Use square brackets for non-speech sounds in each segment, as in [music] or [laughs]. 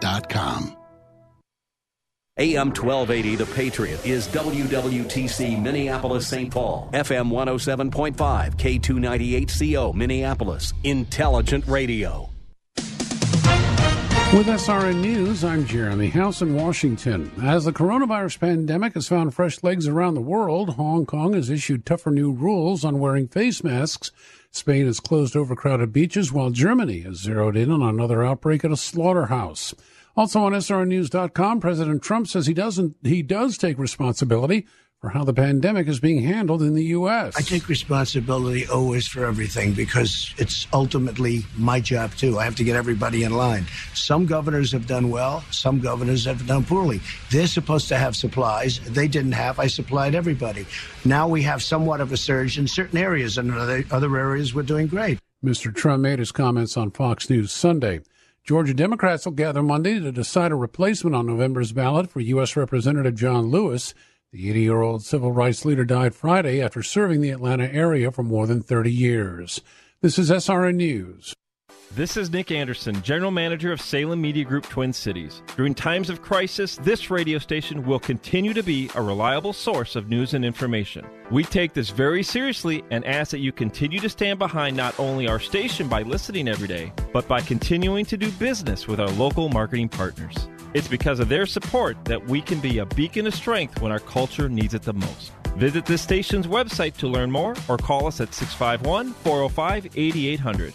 Dot com. AM 1280 The Patriot is WWTC Minneapolis St. Paul, FM 107.5, K298CO Minneapolis, Intelligent Radio. With SRN News, I'm Jeremy House in Washington. As the coronavirus pandemic has found fresh legs around the world, Hong Kong has issued tougher new rules on wearing face masks. Spain has closed overcrowded beaches, while Germany has zeroed in on another outbreak at a slaughterhouse. Also on SRNews.com, President Trump says he doesn't he does take responsibility for how the pandemic is being handled in the U.S. I take responsibility always for everything because it's ultimately my job too. I have to get everybody in line. Some governors have done well, some governors have done poorly. They're supposed to have supplies. They didn't have. I supplied everybody. Now we have somewhat of a surge in certain areas, and other, other areas we're doing great. Mr. Trump made his comments on Fox News Sunday. Georgia Democrats will gather Monday to decide a replacement on November's ballot for U.S. Representative John Lewis. The 80 year old civil rights leader died Friday after serving the Atlanta area for more than 30 years. This is SRN News. This is Nick Anderson, General Manager of Salem Media Group Twin Cities. During times of crisis, this radio station will continue to be a reliable source of news and information. We take this very seriously and ask that you continue to stand behind not only our station by listening every day, but by continuing to do business with our local marketing partners. It's because of their support that we can be a beacon of strength when our culture needs it the most. Visit this station's website to learn more or call us at 651 405 8800.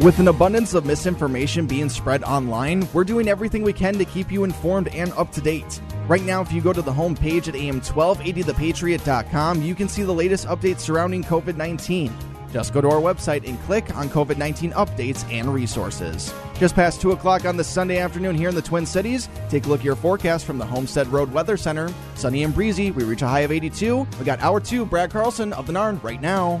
With an abundance of misinformation being spread online, we're doing everything we can to keep you informed and up to date. Right now, if you go to the homepage at am1280thepatriot.com, you can see the latest updates surrounding COVID 19. Just go to our website and click on COVID 19 updates and resources. Just past 2 o'clock on this Sunday afternoon here in the Twin Cities, take a look at your forecast from the Homestead Road Weather Center. Sunny and breezy, we reach a high of 82. We got hour 2, Brad Carlson of the Narn right now.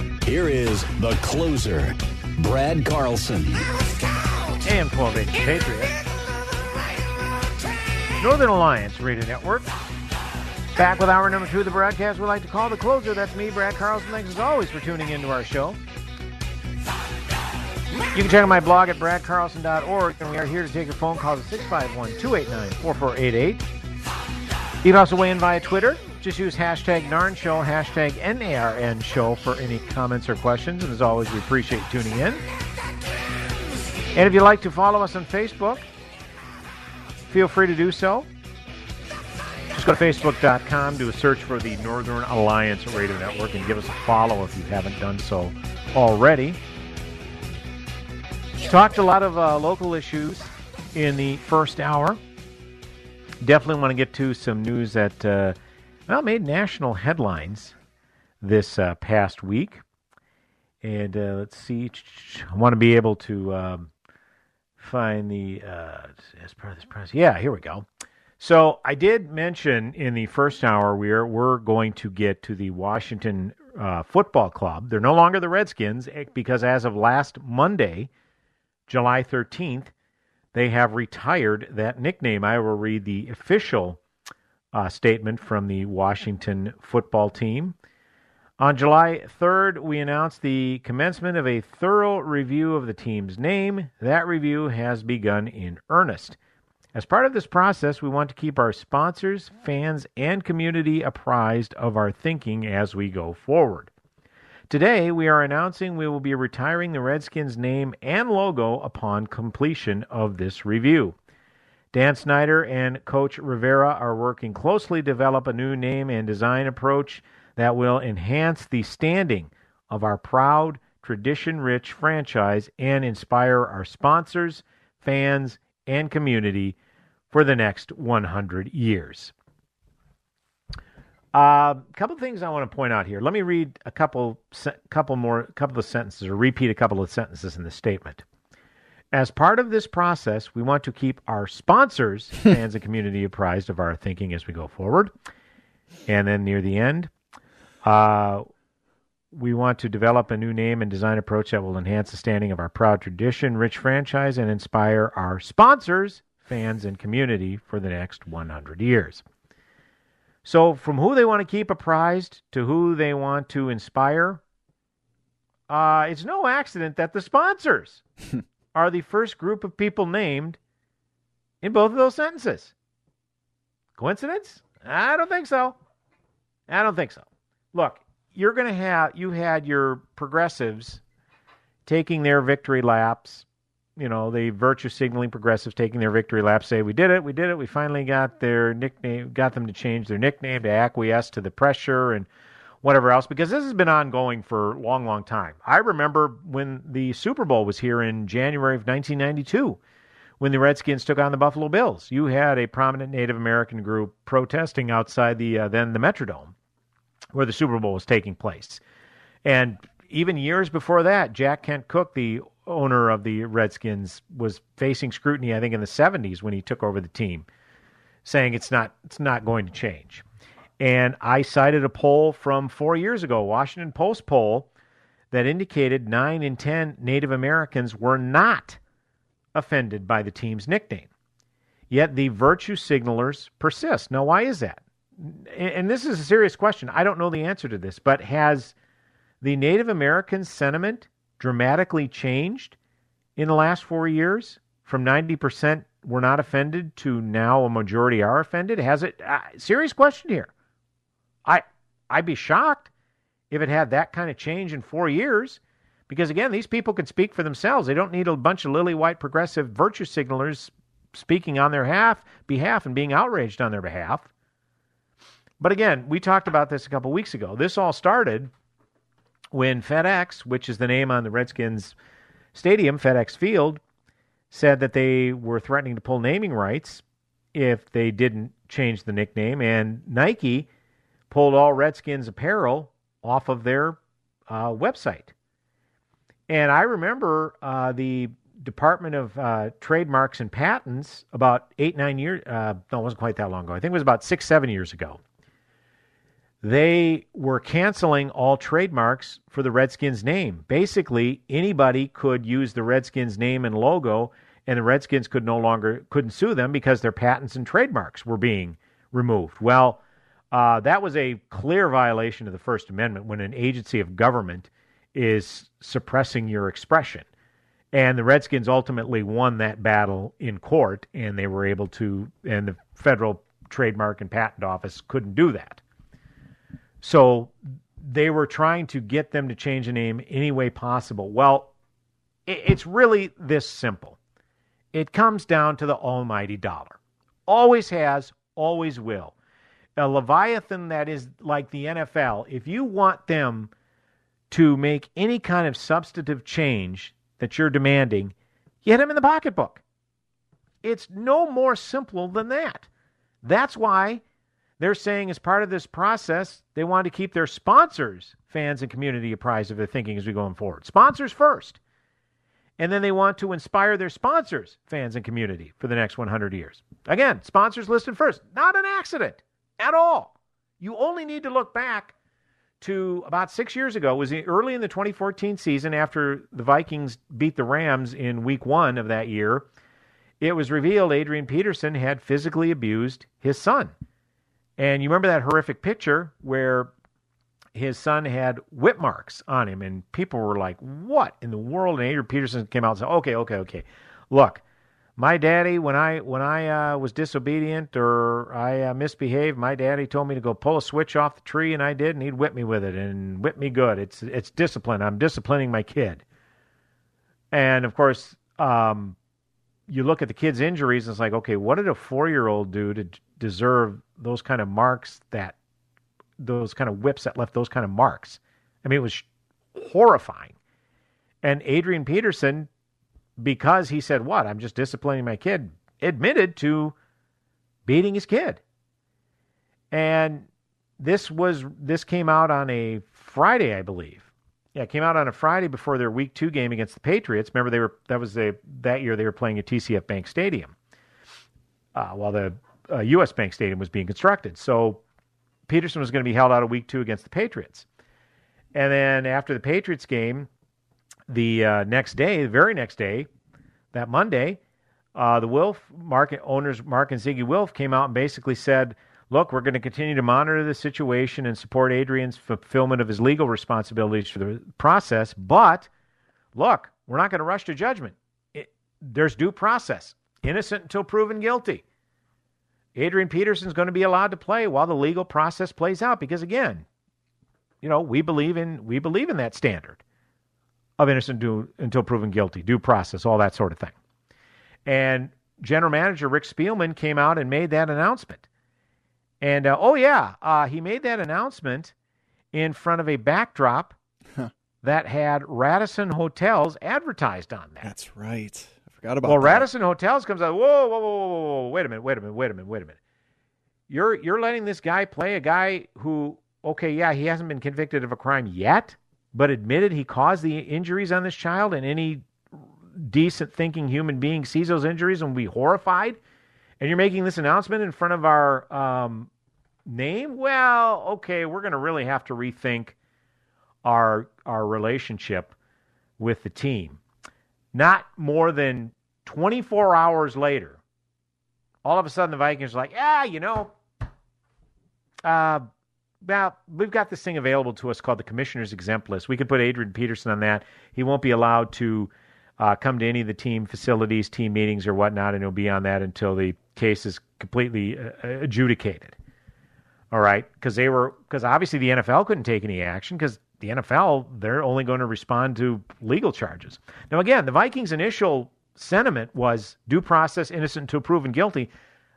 Here is the closer, Brad Carlson. AM 1280 Patriot. Northern Alliance Radio Network. Back with hour number two of the broadcast we like to call the closer. That's me, Brad Carlson. Thanks as always for tuning into our show. You can check out my blog at bradcarlson.org, and we are here to take your phone calls at 651 289 4488. You can also weigh in via Twitter. Just use hashtag NARN Show, hashtag NARN Show for any comments or questions. And as always, we appreciate tuning in. And if you'd like to follow us on Facebook, feel free to do so. Just go to facebook.com, do a search for the Northern Alliance Radio Network, and give us a follow if you haven't done so already. Talked a lot of uh, local issues in the first hour. Definitely want to get to some news that uh, well made national headlines this uh, past week. And uh, let's see, I want to be able to um, find the uh, as part of this process. Yeah, here we go. So I did mention in the first hour we're we're going to get to the Washington uh, Football Club. They're no longer the Redskins eh, because as of last Monday, July 13th, they have retired that nickname. I will read the official uh, statement from the Washington football team. On July 3rd, we announced the commencement of a thorough review of the team's name. That review has begun in earnest. As part of this process, we want to keep our sponsors, fans, and community apprised of our thinking as we go forward. Today, we are announcing we will be retiring the Redskins name and logo upon completion of this review. Dan Snyder and Coach Rivera are working closely to develop a new name and design approach that will enhance the standing of our proud, tradition rich franchise and inspire our sponsors, fans, and community for the next 100 years. A uh, couple things I want to point out here. Let me read a couple, couple more, couple of sentences, or repeat a couple of sentences in the statement. As part of this process, we want to keep our sponsors, [laughs] fans, and community apprised of our thinking as we go forward. And then near the end, uh, we want to develop a new name and design approach that will enhance the standing of our proud tradition, rich franchise, and inspire our sponsors, fans, and community for the next 100 years. So, from who they want to keep apprised to who they want to inspire, uh, it's no accident that the sponsors [laughs] are the first group of people named in both of those sentences. Coincidence? I don't think so. I don't think so. Look, you're going to have, you had your progressives taking their victory laps you know, the virtue signaling progressives taking their victory lap say, We did it, we did it, we finally got their nickname, got them to change their nickname to acquiesce to the pressure and whatever else, because this has been ongoing for a long, long time. I remember when the Super Bowl was here in January of 1992, when the Redskins took on the Buffalo Bills. You had a prominent Native American group protesting outside the uh, then the Metrodome, where the Super Bowl was taking place. And even years before that, Jack Kent Cooke, the owner of the Redskins was facing scrutiny, I think, in the 70s when he took over the team, saying it's not it's not going to change. And I cited a poll from four years ago, Washington Post poll, that indicated nine in ten Native Americans were not offended by the team's nickname. Yet the virtue signalers persist. Now, why is that? And this is a serious question. I don't know the answer to this, but has the Native American sentiment dramatically changed in the last four years? From 90% were not offended to now a majority are offended? Has it? Uh, serious question here. I I'd be shocked if it had that kind of change in four years. Because again, these people can speak for themselves. They don't need a bunch of lily white progressive virtue signalers speaking on their half, behalf and being outraged on their behalf. But again, we talked about this a couple weeks ago. This all started when FedEx, which is the name on the Redskins stadium, FedEx Field, said that they were threatening to pull naming rights if they didn't change the nickname, and Nike pulled all Redskins apparel off of their uh, website. And I remember uh, the Department of uh, Trademarks and Patents about eight, nine years, uh, no, it wasn't quite that long ago. I think it was about six, seven years ago they were canceling all trademarks for the Redskins name. Basically, anybody could use the Redskins name and logo, and the Redskins could no longer couldn't sue them because their patents and trademarks were being removed. Well, uh, that was a clear violation of the First Amendment when an agency of government is suppressing your expression. And the Redskins ultimately won that battle in court, and they were able to, and the federal trademark and patent office couldn't do that. So they were trying to get them to change the name any way possible. Well, it's really this simple. It comes down to the almighty dollar. Always has, always will. A Leviathan that is like the NFL, if you want them to make any kind of substantive change that you're demanding, you hit them in the pocketbook. It's no more simple than that. That's why they're saying as part of this process, they want to keep their sponsors, fans, and community apprised of their thinking as we go forward. Sponsors first. And then they want to inspire their sponsors, fans, and community for the next 100 years. Again, sponsors listed first. Not an accident at all. You only need to look back to about six years ago. It was early in the 2014 season after the Vikings beat the Rams in week one of that year. It was revealed Adrian Peterson had physically abused his son. And you remember that horrific picture where his son had whip marks on him, and people were like, "What in the world?" And Adrian Peterson came out and said, "Okay, okay, okay. Look, my daddy when I when I uh, was disobedient or I uh, misbehaved, my daddy told me to go pull a switch off the tree, and I did, and he'd whip me with it and whip me good. It's it's discipline. I'm disciplining my kid. And of course, um, you look at the kid's injuries, and it's like, okay, what did a four year old do to deserve those kind of marks that those kind of whips that left those kind of marks? I mean, it was horrifying. And Adrian Peterson because he said, What? I'm just disciplining my kid, admitted to beating his kid. And this was this came out on a Friday, I believe. Yeah, it came out on a Friday before their week two game against the Patriots. Remember, they were that was a that year they were playing at TCF Bank Stadium, uh, while the uh, U.S. Bank Stadium was being constructed. So Peterson was going to be held out of week two against the Patriots, and then after the Patriots game, the uh, next day, the very next day, that Monday, uh, the Wilf market owners, Mark and Zygi Wilf, came out and basically said, "Look, we're going to continue to monitor the situation and support Adrian's fulfillment of his legal responsibilities for the process, but look, we're not going to rush to judgment. It, there's due process, innocent until proven guilty." Adrian Peterson's going to be allowed to play while the legal process plays out because again, you know, we believe in we believe in that standard of innocent due, until proven guilty, due process, all that sort of thing. And general manager Rick Spielman came out and made that announcement. And uh, oh yeah, uh, he made that announcement in front of a backdrop huh. that had Radisson Hotels advertised on that. That's right. I forgot about. Well, that. Radisson Hotels comes out. Whoa, whoa, whoa, whoa, whoa! Wait a minute! Wait a minute! Wait a minute! Wait a minute! You're you're letting this guy play a guy who okay, yeah, he hasn't been convicted of a crime yet, but admitted he caused the injuries on this child, and any decent thinking human being sees those injuries and will be horrified. And you're making this announcement in front of our um, name? Well, okay, we're going to really have to rethink our our relationship with the team. Not more than 24 hours later, all of a sudden the Vikings are like, yeah, you know, uh, well, we've got this thing available to us called the Commissioner's Exempt List. We could put Adrian Peterson on that. He won't be allowed to uh, come to any of the team facilities, team meetings, or whatnot, and he'll be on that until the case is completely uh, adjudicated. All right, because they were because obviously the NFL couldn't take any action because the NFL they're only going to respond to legal charges. Now again, the Vikings' initial sentiment was due process, innocent until proven guilty.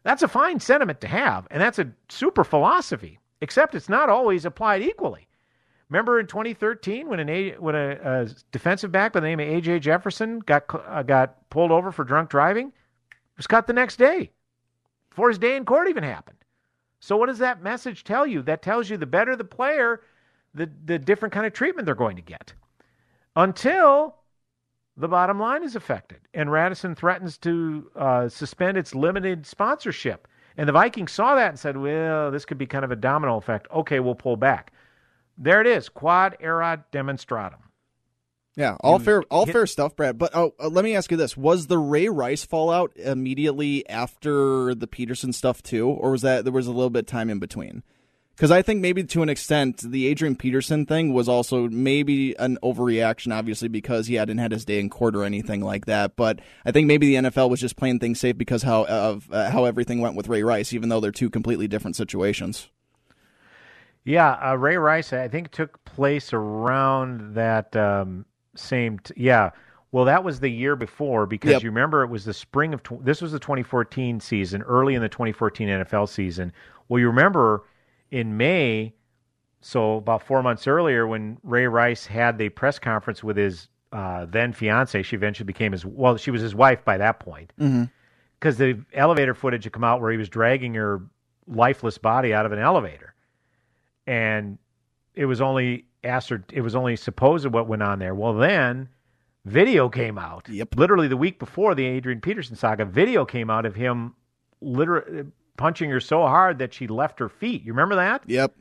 That's a fine sentiment to have, and that's a super philosophy except it's not always applied equally. Remember in 2013 when an a, when a, a defensive back by the name of AJ Jefferson got uh, got pulled over for drunk driving, was cut the next day, before his day in court even happened. So what does that message tell you? That tells you the better the player, the the different kind of treatment they're going to get. Until the bottom line is affected, and Radisson threatens to uh, suspend its limited sponsorship and the Vikings saw that and said, well, this could be kind of a domino effect. Okay, we'll pull back. There it is, quad erat demonstratum. Yeah, all fair, all hit, fair stuff, Brad. But oh, uh, let me ask you this: Was the Ray Rice fallout immediately after the Peterson stuff too, or was that there was a little bit of time in between? Because I think maybe to an extent, the Adrian Peterson thing was also maybe an overreaction, obviously, because he hadn't had his day in court or anything like that. But I think maybe the NFL was just playing things safe because how of uh, how everything went with Ray Rice, even though they're two completely different situations. Yeah, uh, Ray Rice, I think took place around that um, same. T- yeah, well, that was the year before because yep. you remember it was the spring of tw- this was the 2014 season, early in the 2014 NFL season. Well, you remember in May, so about four months earlier, when Ray Rice had the press conference with his uh, then fiance, she eventually became his well, she was his wife by that point. Because mm-hmm. the elevator footage had come out where he was dragging her lifeless body out of an elevator, and it was only answered. It was only supposed what went on there. Well, then video came out. Yep. Literally the week before the Adrian Peterson saga, video came out of him literally punching her so hard that she left her feet. You remember that? Yep.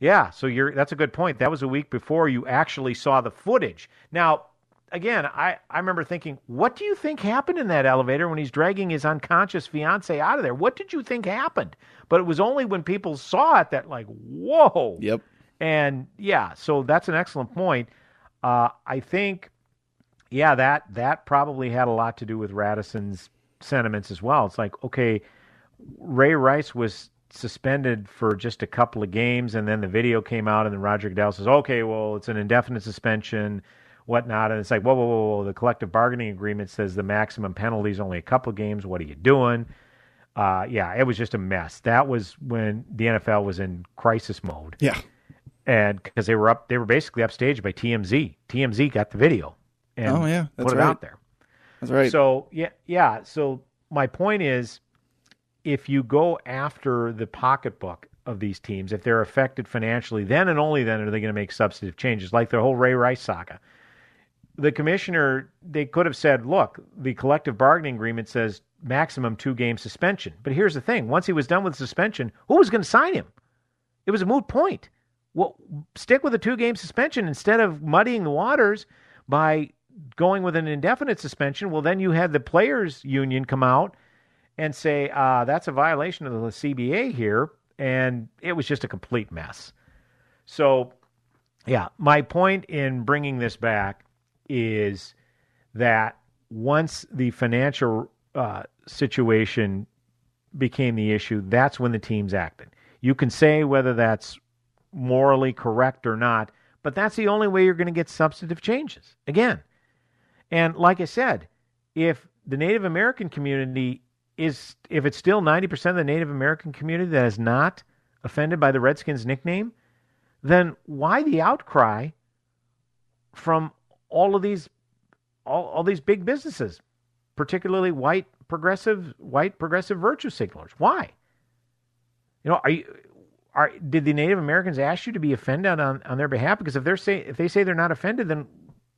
Yeah, so you're that's a good point. That was a week before you actually saw the footage. Now, again, I, I remember thinking, what do you think happened in that elevator when he's dragging his unconscious fiance out of there? What did you think happened? But it was only when people saw it that like, whoa. Yep. And yeah, so that's an excellent point. Uh, I think, yeah, that that probably had a lot to do with Radisson's sentiments as well. It's like, okay, Ray Rice was suspended for just a couple of games, and then the video came out, and then Roger Goodell says, okay, well, it's an indefinite suspension, whatnot. And it's like, whoa, whoa, whoa, whoa. The collective bargaining agreement says the maximum penalty is only a couple of games. What are you doing? Uh, yeah, it was just a mess. That was when the NFL was in crisis mode. Yeah. And because they were up, they were basically upstaged by TMZ. TMZ got the video and Oh, yeah, that's put it right. out there. That's right. So yeah, yeah. So my point is, if you go after the pocketbook of these teams, if they're affected financially, then and only then are they going to make substantive changes, like the whole Ray Rice saga. The commissioner, they could have said, look, the collective bargaining agreement says maximum two game suspension. But here's the thing once he was done with suspension, who was going to sign him? It was a moot point. Well, stick with a two game suspension instead of muddying the waters by going with an indefinite suspension. Well, then you had the players' union come out and say, uh, that's a violation of the CBA here. And it was just a complete mess. So, yeah, my point in bringing this back is that once the financial uh, situation became the issue, that's when the teams acted. You can say whether that's morally correct or not, but that's the only way you're going to get substantive changes. Again, and like I said, if the Native American community is, if it's still 90% of the Native American community that is not offended by the Redskins nickname, then why the outcry from all of these, all, all these big businesses, particularly white progressive, white progressive virtue signalers? Why? You know, are you, are, did the Native Americans ask you to be offended on, on their behalf? Because if they're say if they say they're not offended, then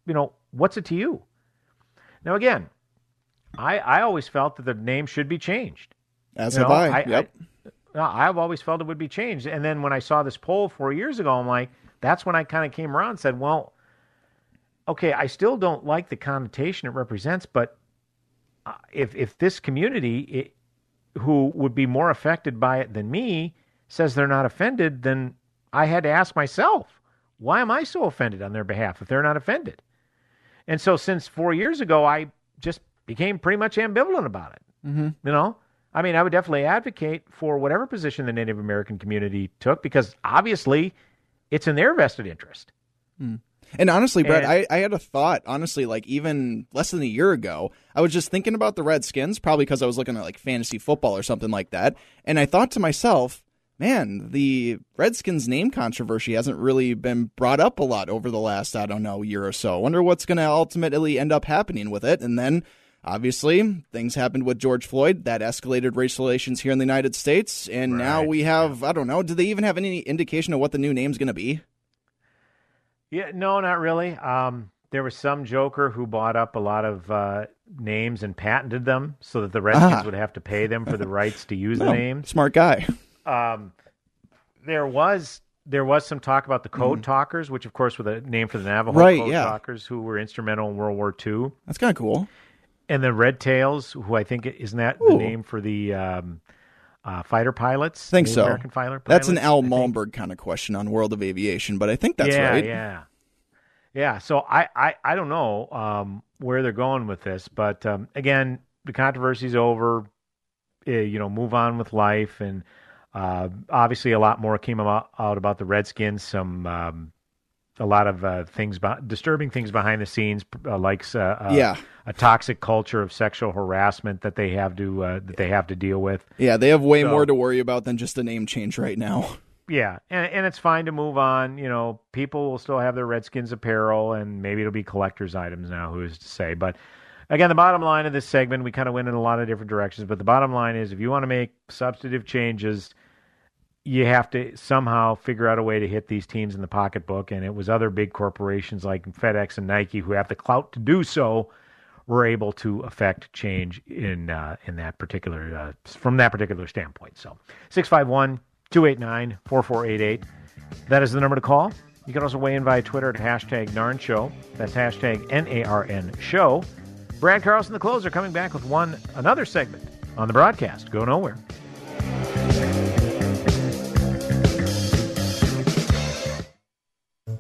you know what's it to you? Now again, I I always felt that the name should be changed. As You have know, I. Yep. no, I've always felt it would be changed. And then when I saw this poll four years ago, I'm like, that's when I kind of came around and said, well, okay, I still don't like the connotation it represents, but uh, if if this community it, who would be more affected by it than me says they're not offended, then I had to ask myself, why am I so offended on their behalf if they're not offended? And so since four years ago, I just became pretty much ambivalent about it. Mm-hmm. You know, I mean, I would definitely advocate for whatever position the Native American community took because obviously it's in their vested interest. And honestly, Brett, And- I, I had a thought, honestly, like even less than a year ago, I was just thinking about the Redskins, probably because I was looking at like fantasy football or something like that. And I thought to myself, man, the Redskins name controversy hasn't really been brought up a lot over the last, I don't know, year or so. I wonder what's going to ultimately end up happening with it. And then obviously things happened with George Floyd that escalated race relations here in the United States. And now we have, I don't know, do they even have any indication of what the new name's going to be? Yeah, no, not really. Um, there was some joker who bought up a lot of uh, names and patented them so that the Redskins Ah. would have to pay them for the rights to use the Oh, names. Smart guy. Um, there was there was some talk about the Code Mhm. Talkers, which of course were the name for the Navajo Right, Code yeah. Talkers, who were instrumental in World War II. That's kind of cool. And the Red Tails, who I think isn't that the name for the um, uh, fighter pilots? I think Native so. American fighter That's an Al. Malmberg kind of question on World of Aviation, but I think that's yeah, right. Yeah, yeah. So I, I, I don't know um, where they're going with this, but um, again, the controversy's over. Uh, you know, move on with life, and uh, obviously, a lot more came about, out about the Redskins. Some um, a lot of uh, things, be- disturbing things behind the scenes, uh, like uh, uh, Yeah. a toxic culture of sexual harassment that they have to uh, that they have to deal with. Yeah, they have way So- more to worry about than just a name change right now. [laughs] Yeah, and and it's fine to move on. You know, people will still have their Redskins apparel, and maybe it'll be collector's items now. Who's to say? But again, the bottom line of this segment, we kind of went in a lot of different directions. But the bottom line is, if you want to make substantive changes, you have to somehow figure out a way to hit these teams in the pocketbook. And it was other big corporations like FedEx and Nike who have the clout to do so. Were able to affect change in uh, in that particular uh, from that particular standpoint. So six five one 289 4488. That is the number to call. You can also weigh in via Twitter at hashtag NARN Show. That's hashtag N A R N Show. Brad Carlson, the closer, coming back with one another segment on the broadcast. Go nowhere.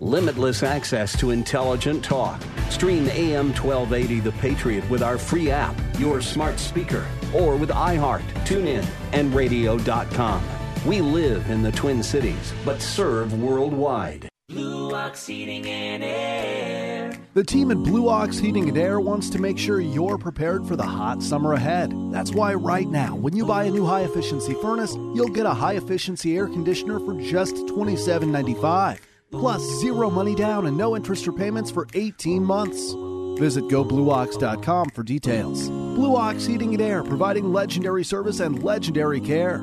Limitless access to intelligent talk. Stream AM 1280 The Patriot with our free app, your smart speaker, or with iHeart, TuneIn, and radio.com. We live in the Twin Cities, but serve worldwide. Blue Ox Heating and Air. The team at Blue Ox Heating and Air wants to make sure you're prepared for the hot summer ahead. That's why right now, when you buy a new high efficiency furnace, you'll get a high efficiency air conditioner for just $27.95. Plus zero money down and no interest or payments for 18 months. Visit goblueox.com for details. Blue Ox Heating and Air, providing legendary service and legendary care.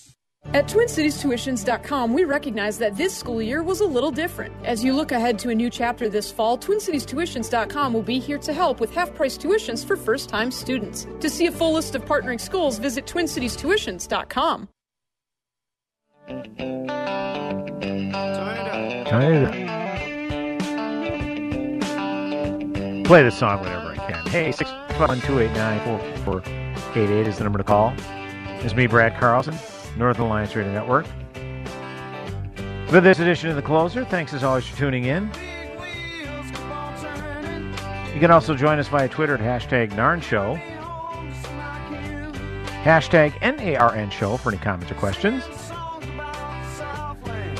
At TwinCitiesTuitions.com, we recognize that this school year was a little different. As you look ahead to a new chapter this fall, TwinCitiesTuitions.com will be here to help with half price tuitions for first time students. To see a full list of partnering schools, visit TwinCitiesTuitions.com. Play this song whenever I can. Hey, 651-289-4488 is the number to call. It's me, Brad Carlson, Northern Alliance Radio Network. For this edition of The Closer, thanks as always for tuning in. You can also join us via Twitter at hashtag Narn Show. Hashtag N-A-R-N Show for any comments or questions.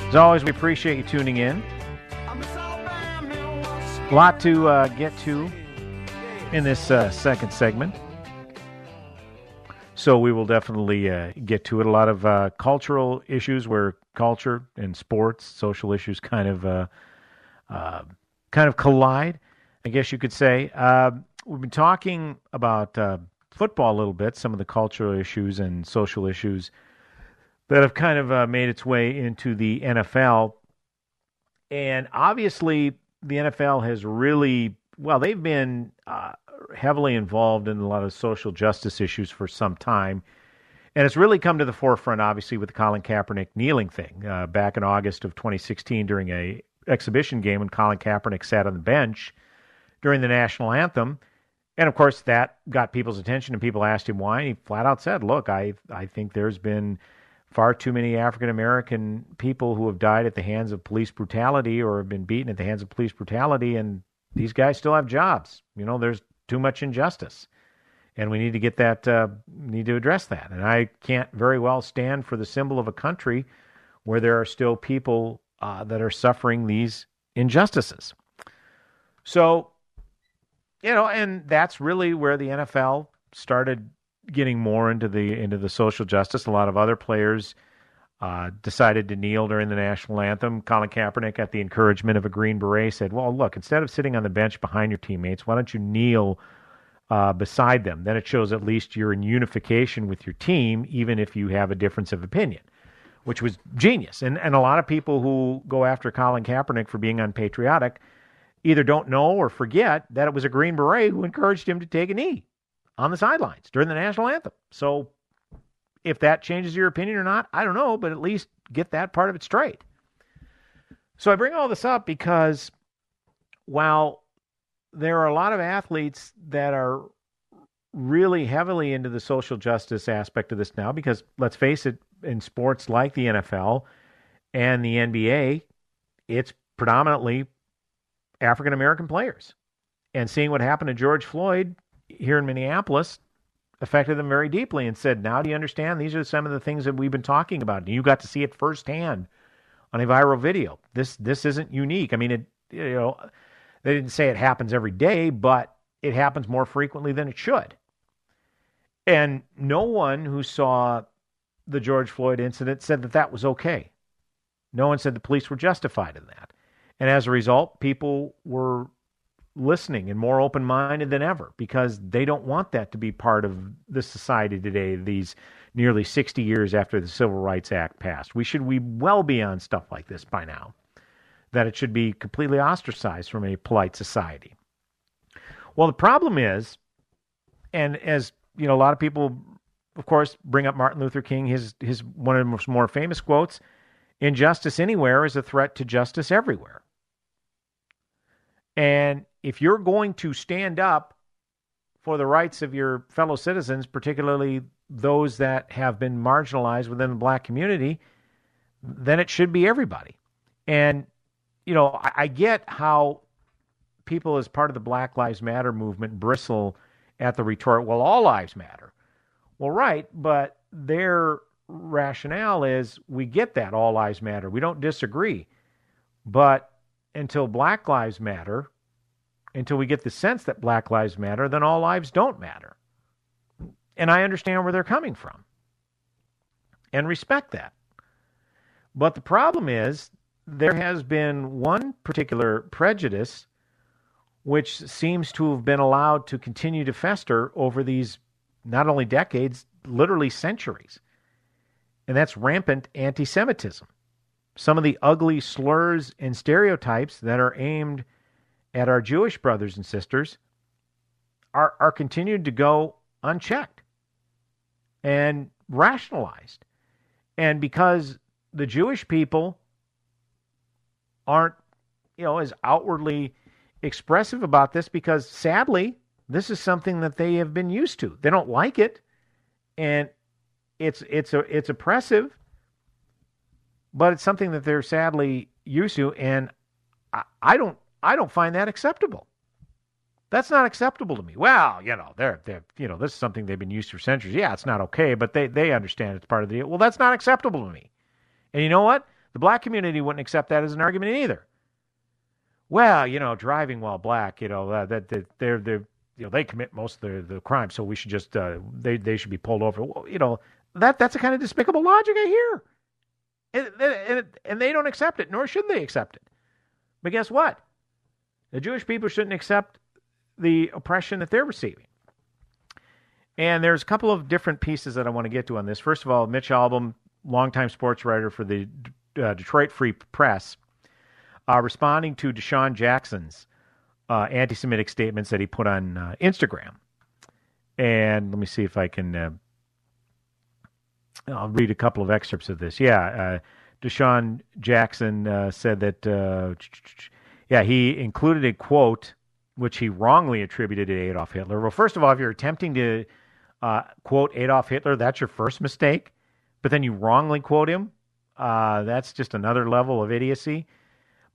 As always, we appreciate you tuning in. A lot to uh, get to in this uh, second segment. So we will definitely uh, get to it. A lot of uh, cultural issues where culture and sports, social issues, kind of uh, uh, kind of collide. I guess you could say. Uh, we've been talking about uh, football a little bit, some of the cultural issues and social issues that have kind of uh, made its way into the NFL, and obviously the NFL has really well. They've been heavily involved in a lot of social justice issues for some time. And it's really come to the forefront, obviously, with the Colin Kaepernick kneeling thing uh, back in August of 2016 during a exhibition game when Colin Kaepernick sat on the bench during the national anthem. And of course, that got people's attention, and people asked him why. And he flat out said, "Look, I I think there's been far too many African American people who have died at the hands of police brutality or have been beaten at the hands of police brutality, and these guys still have jobs. You know, there's too much injustice, and we need to get that uh, need to address that. And I can't very well stand for the symbol of a country where there are still people uh, that are suffering these injustices. So, you know, and that's really where the NFL started getting more into the into the social justice. A lot of other players uh, decided to kneel during the national anthem. Colin Kaepernick, at the encouragement of a Green Beret, said, Well, look, instead of sitting on the bench behind your teammates, why don't you kneel uh, beside them? Then it shows at least you're in unification with your team, even if you have a difference of opinion, which was genius. And, and a lot of people who go after Colin Kaepernick for being unpatriotic either don't know or forget that it was a Green Beret who encouraged him to take a knee on the sidelines during the national anthem. So if that changes your opinion or not, I don't know, but at least get that part of it straight. So I bring all this up because while there are a lot of athletes that are really heavily into the social justice aspect of this now, because let's face it, in sports like the NFL and the NBA, it's predominantly African American players. And seeing what happened to George Floyd here in Minneapolis, affected them very deeply and said, Now do you understand? These are some of the things that we've been talking about. And you got to see it firsthand on a viral video. This this isn't unique. I mean, it you know, they didn't say it happens every day, but it happens more frequently than it should. And no one who saw the George Floyd incident said that that was okay. No one said the police were justified in that. And as a result, people were listening and more open minded than ever because they don't want that to be part of the society today, these nearly 60 years after the Civil Rights Act passed. We should be well beyond stuff like this by now, that it should be completely ostracized from a polite society. Well, the problem is, and as you know, a lot of people, of course, bring up Martin Luther King, his his one of his more famous quotes: "Injustice anywhere is a threat to justice everywhere." And if you're going to stand up for the rights of your fellow citizens, particularly those that have been marginalized within the black community, then it should be everybody. And, you know, I, I get how people, as part of the Black Lives Matter movement, bristle at the retort, well, all lives matter. Well, right, but their rationale is we get that all lives matter. We don't disagree. But until Black Lives Matter, until we get the sense that Black Lives Matter, then all lives don't matter. And I understand where they're coming from and respect that. But the problem is there has been one particular prejudice which seems to have been allowed to continue to fester over these not only decades, literally centuries. And that's rampant anti Semitism. Some of the ugly slurs and stereotypes that are aimed at our Jewish brothers and sisters are, are continued to go unchecked and rationalized. And because the Jewish people aren't, you know, as outwardly expressive about this, because sadly, this is something that they have been used to. They don't like it, and it's it's a, it's oppressive, but it's something that they're sadly used to. And I, I don't I don't find that acceptable. That's not acceptable to me. Well, you know, they're, they're, you know, this is something they've been used for centuries. Yeah, it's not okay, but they, they understand it's part of the deal. Well, that's not acceptable to me. And you know what? The black community wouldn't accept that as an argument either. Well, you know, driving while black, you know, that, that they're, they're, you know, they commit most of the, the crimes, so we should just, uh, they, they should be pulled over. Well, you know, that, that's the kind of despicable logic I hear. And, and, and they don't accept it, nor should they accept it. But guess what? The Jewish people shouldn't accept the oppression that they're receiving. And there's a couple of different pieces that I want to get to on this. First of all, Mitch Albom, longtime sports writer for the uh, Detroit Free Press, uh, responding to DeSean Jackson's uh, anti Semitic statements that he put on uh, Instagram. And let me see if I can. Uh, I'll read a couple of excerpts of this. Yeah. Uh, DeSean Jackson said that yeah, he included a quote which he wrongly attributed to Adolf Hitler. Well, first of all, if you're attempting to uh, quote Adolf Hitler, that's your first mistake. But then you wrongly quote him, uh, that's just another level of idiocy.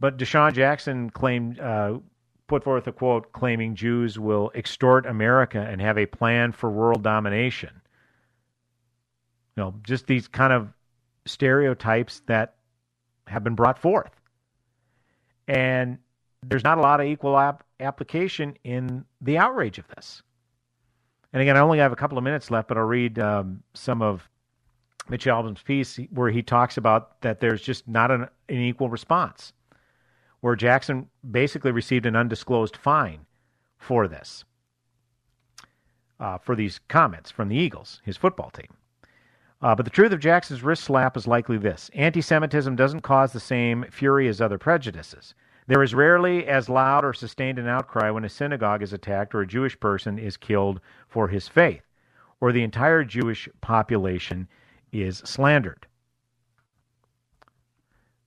But DeSean Jackson claimed, uh, put forth a quote claiming Jews will extort America and have a plan for world domination. You know, just these kind of stereotypes that have been brought forth. And there's not a lot of equal ap- application in the outrage of this. And again, I only have a couple of minutes left, but I'll read um, some of Mitch Albom's piece where he talks about that there's just not an, an equal response, where Jackson basically received an undisclosed fine for this, uh, for these comments from the Eagles, his football team. Uh, but the truth of Jackson's wrist slap is likely this anti Semitism doesn't cause the same fury as other prejudices. There is rarely as loud or sustained an outcry when a synagogue is attacked or a Jewish person is killed for his faith, or the entire Jewish population is slandered.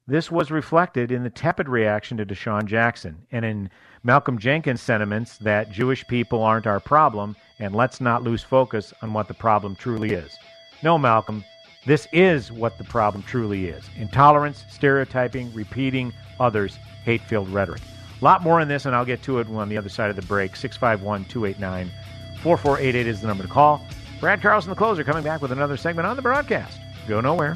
This was reflected in the tepid reaction to DeSean Jackson and in Malcolm Jenkins' sentiments that Jewish people aren't our problem and let's not lose focus on what the problem truly is. No, Malcolm, this is what the problem truly is intolerance, stereotyping, repeating others' hate filled rhetoric. A lot more in this, and I'll get to it on the other side of the break. 651 289 4488 is the number to call. Brad Carlson, the closer, coming back with another segment on the broadcast. Go nowhere.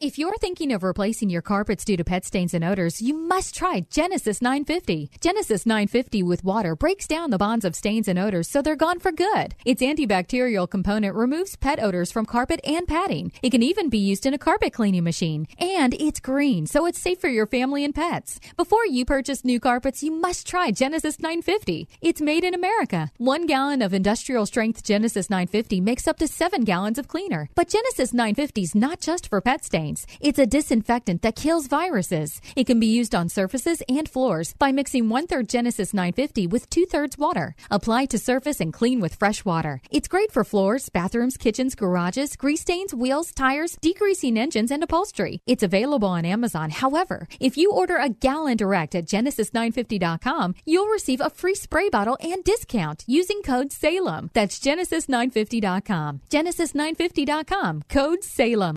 If you're thinking of replacing your carpets due to pet stains and odors, you must try Genesis 950. Genesis 950 with water breaks down the bonds of stains and odors so they're gone for good. Its antibacterial component removes pet odors from carpet and padding. It can even be used in a carpet cleaning machine. And it's green, so it's safe for your family and pets. Before you purchase new carpets, you must try Genesis 950. It's made in America. One gallon of industrial strength Genesis 950 makes up to seven gallons of cleaner. But Genesis 950 is not just for pet stains. It's a disinfectant that kills viruses. It can be used on surfaces and floors by mixing one third Genesis 950 with two thirds water. Apply to surface and clean with fresh water. It's great for floors, bathrooms, kitchens, garages, grease stains, wheels, tires, degreasing engines, and upholstery. It's available on Amazon. However, if you order a gallon direct at Genesis950.com, you'll receive a free spray bottle and discount using code SALEM. That's Genesis950.com. Genesis950.com. Code SALEM.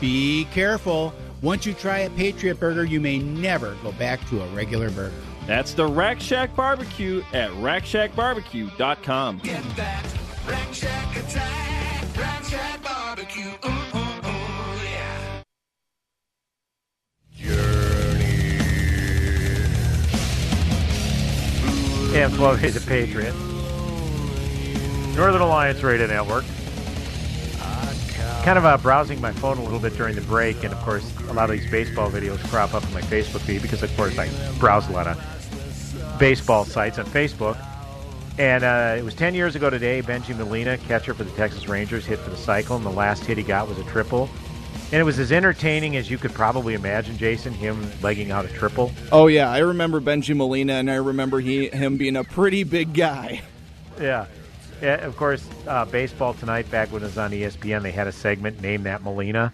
Be careful. Once you try a Patriot Burger, you may never go back to a regular burger. That's the Rack Shack Barbecue at rackshackbarbecue.com. Get that Rack Shack attack, Rack Shack barbecue. Ooh, ooh, ooh, yeah. AM 1280 The Patriot. Northern Alliance Radio Network. Kind of uh, browsing my phone a little bit during the break, and of course, a lot of these baseball videos crop up on my Facebook feed because, of course, I browse a lot of baseball sites on Facebook. And uh, it was 10 years ago today, Bengie Molina, catcher for the Texas Rangers, hit for the cycle, and the last hit he got was a triple. And it was as entertaining as you could probably imagine, Jason, him legging out a triple. Oh yeah, I remember Bengie Molina, and I remember he him being a pretty big guy. Yeah. Yeah of course, uh, baseball tonight, back when it was on ESPN, they had a segment named that Molina.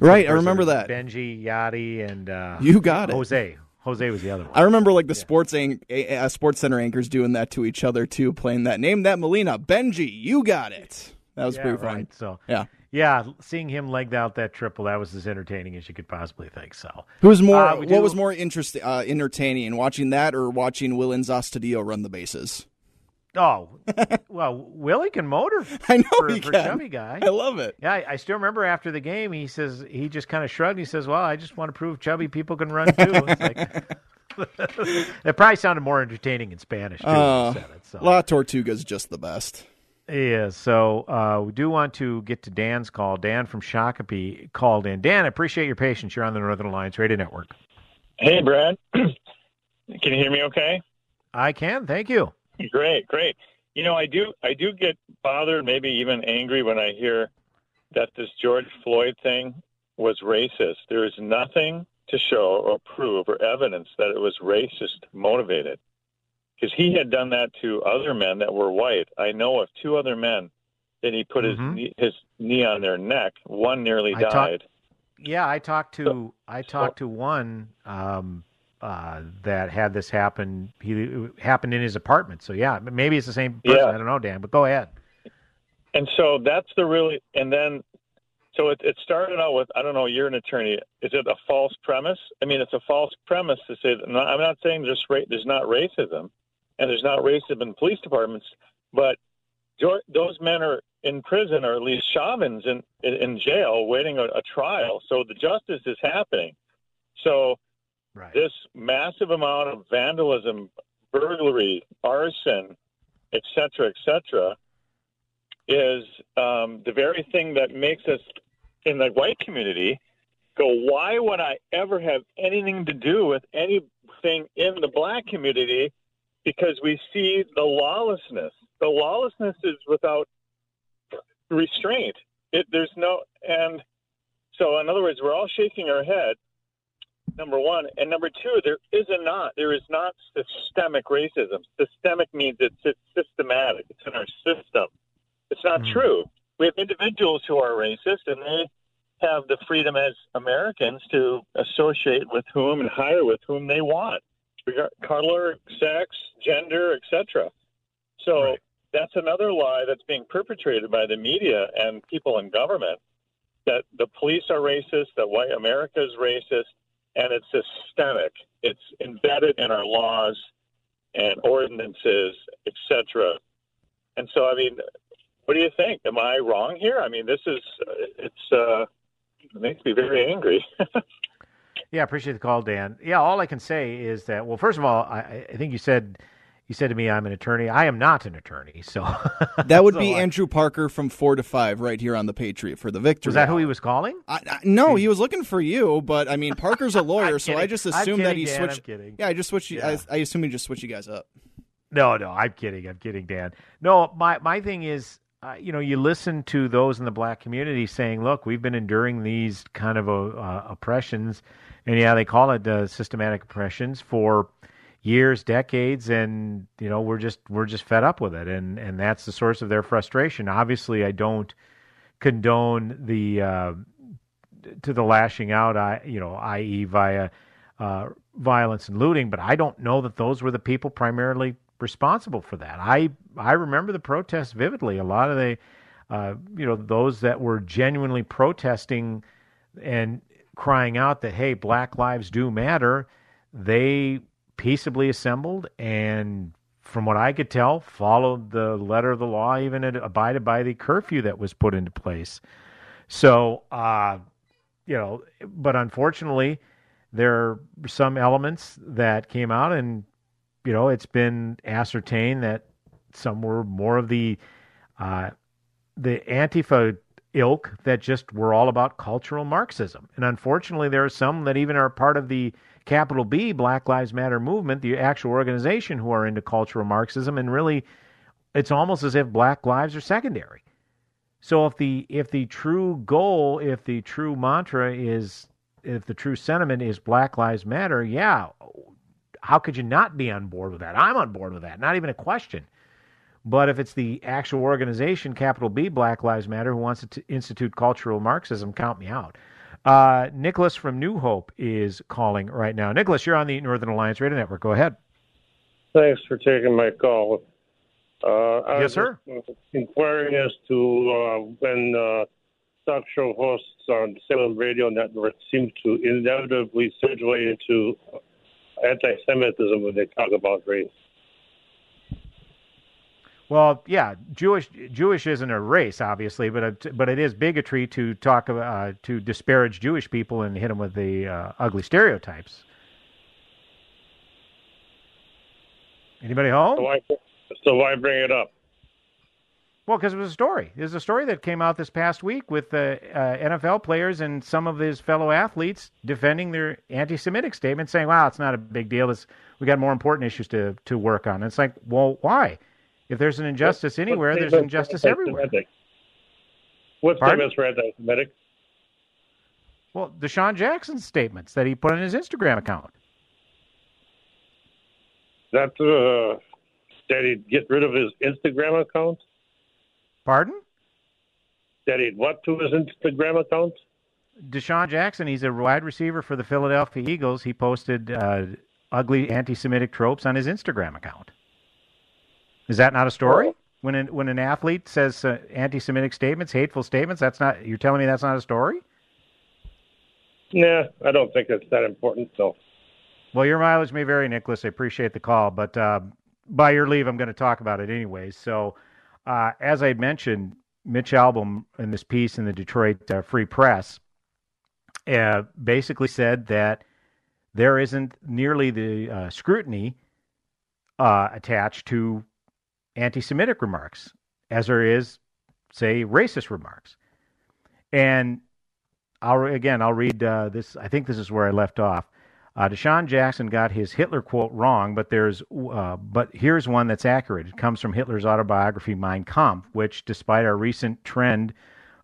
Right, I remember that. Bengie, Yadi, and uh, You got it. Jose. Jose was the other one. I remember like the sports ang- a- uh, sports center anchors doing that to each other too, playing that name that Molina Bengie, you got it. That was Yeah, pretty fun. right. So yeah, yeah, seeing him legged out that triple, that was as entertaining as you could possibly think. So who was more? Uh, what do- was more interesting, uh, entertaining, watching that or watching Willians Astudillo run the bases? Oh, [laughs] well, Willie can motor. [laughs] I know for, he for can. chubby guy. I love it. Yeah, I, I still remember after the game, he says he just kind of shrugged. He says, "Well, I just want to prove chubby people can run too." It's like, [laughs] it probably sounded more entertaining in Spanish too. when he Uh, said it, so. La Tortuga's just the best. Yeah, so uh, we do want to get to Dan's call. Dan from Shakopee called in. Dan, I appreciate your patience. You're on the Northern Alliance Radio Network. Hey, Brad. [clears throat] Can you hear me okay? I can. Thank you. Great, great. You know, I do I do get bothered, maybe even angry when I hear that this George Floyd thing was racist. There is nothing to show or prove or evidence that it was racist motivated. Because he had done that to other men that were white. I know of two other men that he put his knee, his knee on their neck. One nearly I talk- died. Yeah, I talked to I talked to one um, uh, that had this happen. He it happened in his apartment. So yeah, maybe it's the same person. Yeah. I don't know, Dan. But go ahead. And so that's the really, and then, so it, it started out with, I don't know, you're an attorney. Is it a false premise? I mean, it's a false premise to say that, I'm not saying there's, ra- there's not racism and there's not racism in police departments, but those men are in prison or at least Chauvins in, in, in jail waiting a, a trial. So the justice is happening. So this massive amount of vandalism, burglary, arson, et cetera, et cetera, is um, the very thing that makes us in the white community go, why would I ever have anything to do with anything in the black community? Because we see the lawlessness. The lawlessness is without restraint. It, there's no, and so in other words, we're all shaking our head. Number one, and number two, there is a not. There is not systemic racism. Systemic means it's, it's systematic. It's in our system. It's not hmm. true. We have individuals who are racist, and they have the freedom as Americans to associate with whom and hire with whom they want, color, sex, gender, etc. So that's another lie that's being perpetrated by the media and people in government that the police are racist, that white America is racist, and it's systemic. It's embedded in our laws and ordinances, etc. And so, I mean, what do you think? Am I wrong here? I mean, this is it's uh, it makes me very angry. [laughs] Yeah, appreciate the call, Dan. Yeah, all I can say is that well, first of all, I, I think you said you said to me I'm an attorney. I am not an attorney, so [laughs] That would So be I- Andrew Parker from four to five right here on the Patriot for the victory. Was that who he was calling? I, I, no, he was looking for you, but I mean Parker's a [laughs] lawyer, so I just I'm assumed that kidding, he Dan, I'm switched. kidding. Yeah, I just switched. Yeah. I, I assume he just switched you guys up. No, no, I'm kidding. I'm kidding, Dan. No, my my thing is, uh, you know, you listen to those in the black community saying, "Look, we've been enduring these kind of uh, uh, oppressions, and yeah, they call it uh, systematic oppressions for years, decades, and you know, we're just we're just fed up with it, and and that's the source of their frustration. Obviously, I don't condone the uh, to the lashing out, I you know, i.e., via uh, violence and looting. But I don't know that those were the people primarily responsible for that. I I remember the protests vividly. A lot of the uh, you know those that were genuinely protesting and crying out that hey, Black lives do matter. They peaceably assembled and. From what I could tell, followed the letter of the law, even abided by the curfew that was put into place. So, uh, you know, but unfortunately, there are some elements that came out, and you know, it's been ascertained that some were more of the uh, the Antifa ilk that just were all about cultural Marxism, and unfortunately, there are some that even are part of the capital B Black Lives Matter movement, the actual organization, who are into cultural Marxism, and really, it's almost as if Black lives are secondary. So if the if the true goal, if the true mantra is if the true sentiment is Black Lives Matter, yeah, how could you not be on board with that? I'm on board with that. Not even a question. But if it's the actual organization, capital B, Black Lives Matter, who wants to institute cultural Marxism, count me out. Uh, Nicholas from New Hope is calling right now. Nicholas, you're on the Northern Alliance Radio Network. Go ahead. Thanks for taking my call. Uh, Yes, sir. Inquiring as to uh, when uh, talk show hosts on Salem Radio Network seem to inevitably segue into anti-Semitism when they talk about race. Well, yeah, Jewish Jewish isn't a race, obviously, but it, but it is bigotry to talk uh, to disparage Jewish people and hit them with the uh, ugly stereotypes. Anybody home? So why, so why bring it up? Well, because it was a story. There's a story that came out this past week with the uh, NFL players and some of his fellow athletes defending their anti-Semitic statements, saying, "Wow, it's not a big deal. It's, we got more important issues to to work on." And it's like, well, why? If there's an injustice What anywhere, there's injustice everywhere. anti-Semitic? What Pardon? statements were anti-Semitic? Well, DeSean Jackson's statements that he put on his Instagram account. That uh, that he'd get rid of his Instagram account? Pardon? That he'd what to his Instagram account? DeSean Jackson, he's a wide receiver for the Philadelphia Eagles. He posted uh, ugly anti-Semitic tropes on his Instagram account. Is that not a story? When an, when an athlete says uh, anti-Semitic statements, hateful statements, that's not. You're telling me that's not a story? Nah, I don't think it's that important. No. Well, your mileage may vary, Nicholas. I appreciate the call, but uh, by your leave, I'm going to talk about it anyways. So, uh, as I mentioned, Mitch Albom in this piece in the Detroit uh, Free Press uh, basically said that there isn't nearly the uh, scrutiny uh, attached to anti-Semitic remarks as there is, say, racist remarks. And I'll again, I'll read uh, this. I think this is where I left off. Uh, DeSean Jackson got his Hitler quote wrong, but there's uh, but here's one that's accurate. It comes from Hitler's autobiography Mein Kampf, which, despite our recent trend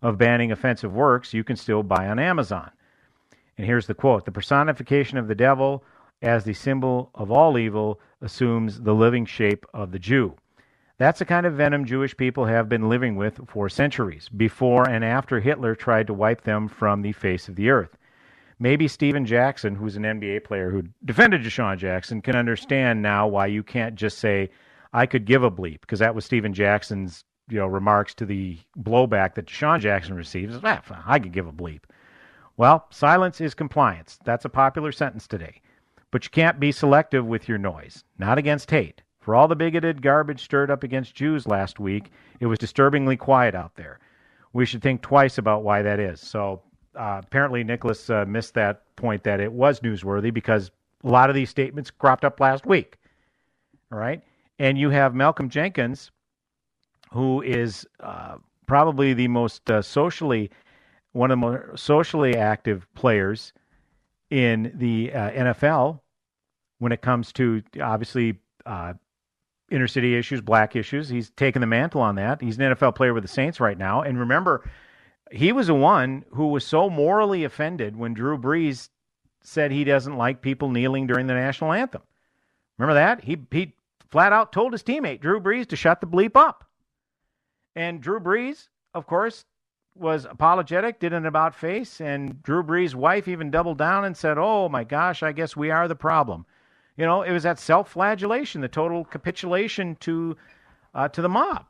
of banning offensive works, you can still buy on Amazon. And here's the quote: "The personification of the devil as the symbol of all evil assumes the living shape of the Jew." That's the kind of venom Jewish people have been living with for centuries, before and after Hitler tried to wipe them from the face of the earth. Maybe Stephen Jackson, who's an NBA player who defended DeSean Jackson, can understand now why you can't just say, I could give a bleep, because that was Stephen Jackson's you know, remarks to the blowback that DeSean Jackson receives. Ah, I could give a bleep. Well, silence is compliance. That's a popular sentence today. But you can't be selective with your noise, not against hate. For all the bigoted garbage stirred up against Jews last week, it was disturbingly quiet out there. We should think twice about why that is. So uh, apparently, Nicholas uh, missed that point that it was newsworthy because a lot of these statements cropped up last week. All right. And you have Malcolm Jenkins, who is uh, probably the most uh, socially, one of the more socially active players in the uh, NFL when it comes to obviously uh, inner city issues, black issues. He's taken the mantle on that. He's an NFL player with the Saints right now. And remember, he was the one who was so morally offended when Drew Brees said he doesn't like people kneeling during the national anthem. Remember that? He he flat out told his teammate Drew Brees to shut the bleep up. And Drew Brees, of course, was apologetic, did an about face, and Drew Brees' wife even doubled down and said, "Oh my gosh, I guess we are the problem." You know, it was that self-flagellation, the total capitulation to uh, to the mob.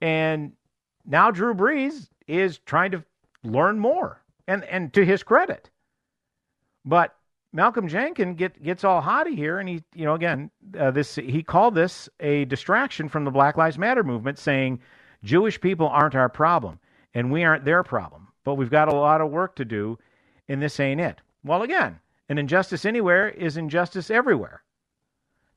And now Drew Brees is trying to learn more, and and to his credit. But Malcolm Jenkins get, gets all haughty here, and he, you know, again, uh, this he called this a distraction from the Black Lives Matter movement, saying Jewish people aren't our problem, and we aren't their problem, but we've got a lot of work to do, and this ain't it. Well, again, an injustice anywhere is injustice everywhere.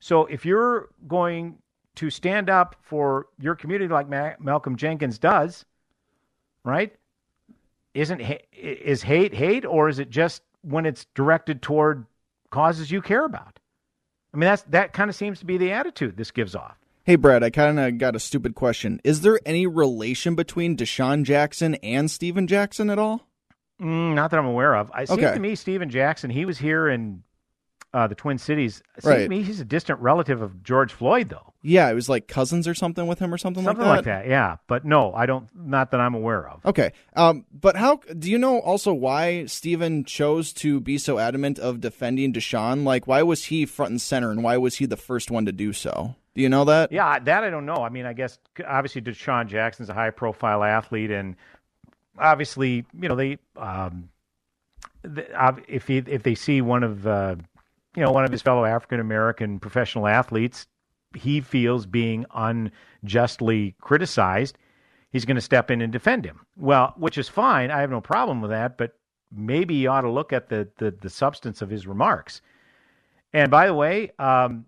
So if you're going to stand up for your community like Ma- Malcolm Jenkins does, right? Isn't ha- is hate hate, or is it just when it's directed toward causes you care about? I mean, that's that kind of seems to be the attitude this gives off. Hey, Brad, I kind of got a stupid question. Is there any relation between DeSean Jackson and Stephen Jackson at all? Mm, not that I'm aware of. It seems Okay. to me Stephen Jackson, he was here in uh, the Twin Cities. Seems Right. to me he's a distant relative of George Floyd, though. Yeah, it was like cousins or something with him or something, Something like that. Something like that. Yeah, but no, I don't. Not that I'm aware of. Okay. Um, but how do you know also why Stephen chose to be so adamant of defending DeSean? Like, why was he front and center, and why was he the first one to do so? Do you know that? Yeah, that I don't know. I mean, I guess obviously DeSean Jackson's a high profile athlete, and obviously, you know, they um, if he, if they see one of uh, you know one of his fellow African American professional athletes, he feels being unjustly criticized, he's going to step in and defend him. Well, which is fine. I have no problem with that, but maybe you ought to look at the the, the substance of his remarks. And by the way, um,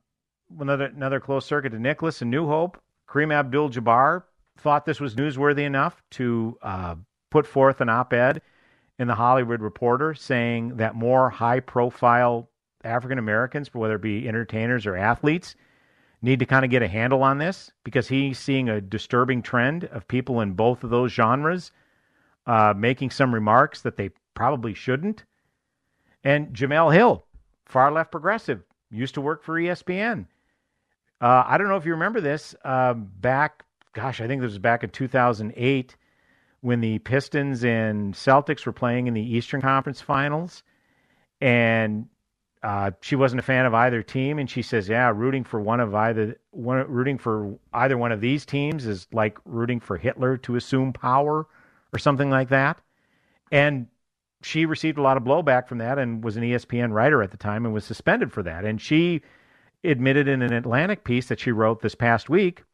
another another close circuit to Nicholas and New Hope. Kareem Abdul-Jabbar thought this was newsworthy enough to uh, put forth an op-ed in the Hollywood Reporter saying that more high-profile African Americans, whether it be entertainers or athletes, need to kind of get a handle on this because he's seeing a disturbing trend of people in both of those genres uh, making some remarks that they probably shouldn't. And Jemele Hill, far left progressive, used to work for ESPN. Uh, I don't know if you remember this uh, back, gosh, I think this was back in 2008 when the Pistons and Celtics were playing in the Eastern Conference Finals. And uh, she wasn't a fan of either team, and she says, "Yeah, rooting for one of either one, rooting for either one of these teams is like rooting for Hitler to assume power, or something like that." And she received a lot of blowback from that, and was an ESPN writer at the time, and was suspended for that. And she admitted in an Atlantic piece that she wrote this past week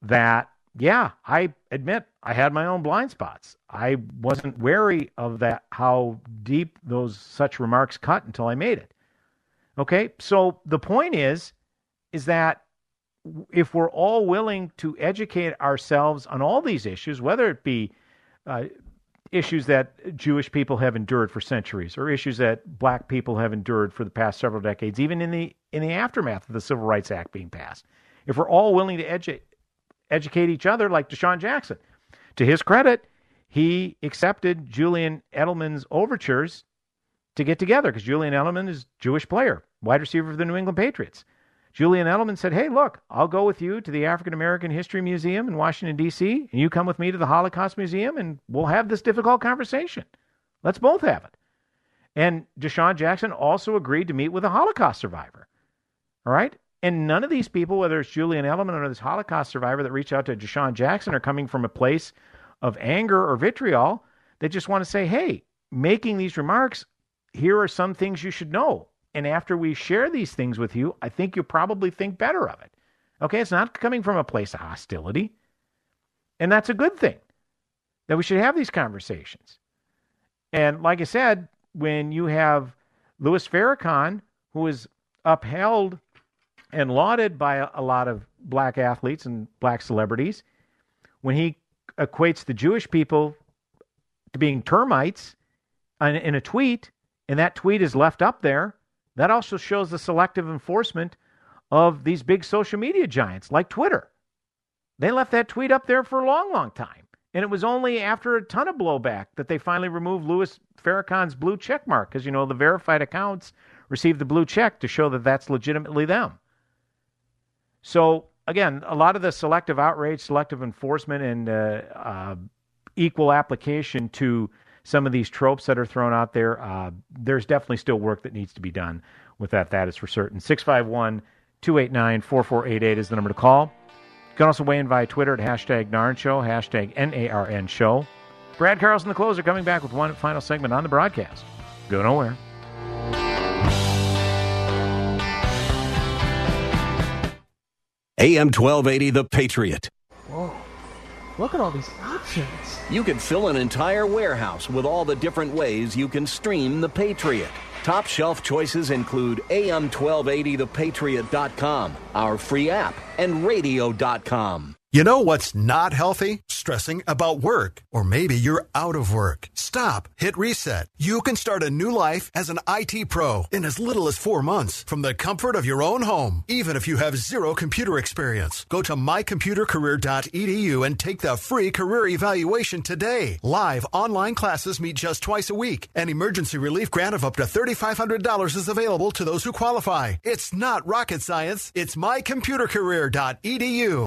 that, yeah, I admit I had my own blind spots. I wasn't wary of that how deep those such remarks cut until I made it. Okay, so the point is, is that if we're all willing to educate ourselves on all these issues, whether it be uh, issues that Jewish people have endured for centuries, or issues that Black people have endured for the past several decades, even in the in the aftermath of the Civil Rights Act being passed, if we're all willing to edu- educate each other, like DeSean Jackson, to his credit, he accepted Julian Edelman's overtures to get together because Julian Edelman is a Jewish player, wide receiver for the New England Patriots. Julian Edelman said, Hey, look, I'll go with you to the African American History Museum in Washington, D.C., and you come with me to the Holocaust Museum, and we'll have this difficult conversation. Let's both have it. And DeSean Jackson also agreed to meet with a Holocaust survivor. All right? And none of these people, whether it's Julian Edelman or this Holocaust survivor that reached out to DeSean Jackson, are coming from a place of anger or vitriol. They just want to say, hey, making these remarks, here are some things you should know. And after we share these things with you, I think you'll probably think better of it. Okay, it's not coming from a place of hostility. And that's a good thing that we should have these conversations. And like I said, when you have Louis Farrakhan, who is upheld and lauded by a, lot of black athletes and black celebrities, when he equates the Jewish people to being termites in, in a tweet, and that tweet is left up there, that also shows the selective enforcement of these big social media giants like Twitter. They left that tweet up there for a long, long time. And it was only after a ton of blowback that they finally removed Louis Farrakhan's blue check mark because, you know, the verified accounts received the blue check to show that that's legitimately them. So, again, a lot of the selective outrage, selective enforcement, and uh, uh, equal application to some of these tropes that are thrown out there, uh, there's definitely still work that needs to be done with that. That is for certain. 651 289 4488 is the number to call. You can also weigh in via Twitter at hashtag Narn Show, hashtag N-A-R-N Show. Brad Carlson, the closer, coming back with one final segment on the broadcast. Go nowhere. AM 1280, The Patriot. Whoa. Look at all these options. You could fill an entire warehouse with all the different ways you can stream The Patriot. Top shelf choices include AM1280thepatriot.com, our free app, and radio.com. You know what's not healthy? Stressing about work. Or maybe you're out of work. Stop. Hit reset. You can start a new life as an IT pro in as little as four months from the comfort of your own home, even if you have zero computer experience. Go to mycomputercareer.edu and take the free career evaluation today. Live online classes meet just twice a week. An emergency relief grant of up to $3,500 is available to those who qualify. It's not rocket science. It's mycomputercareer.edu.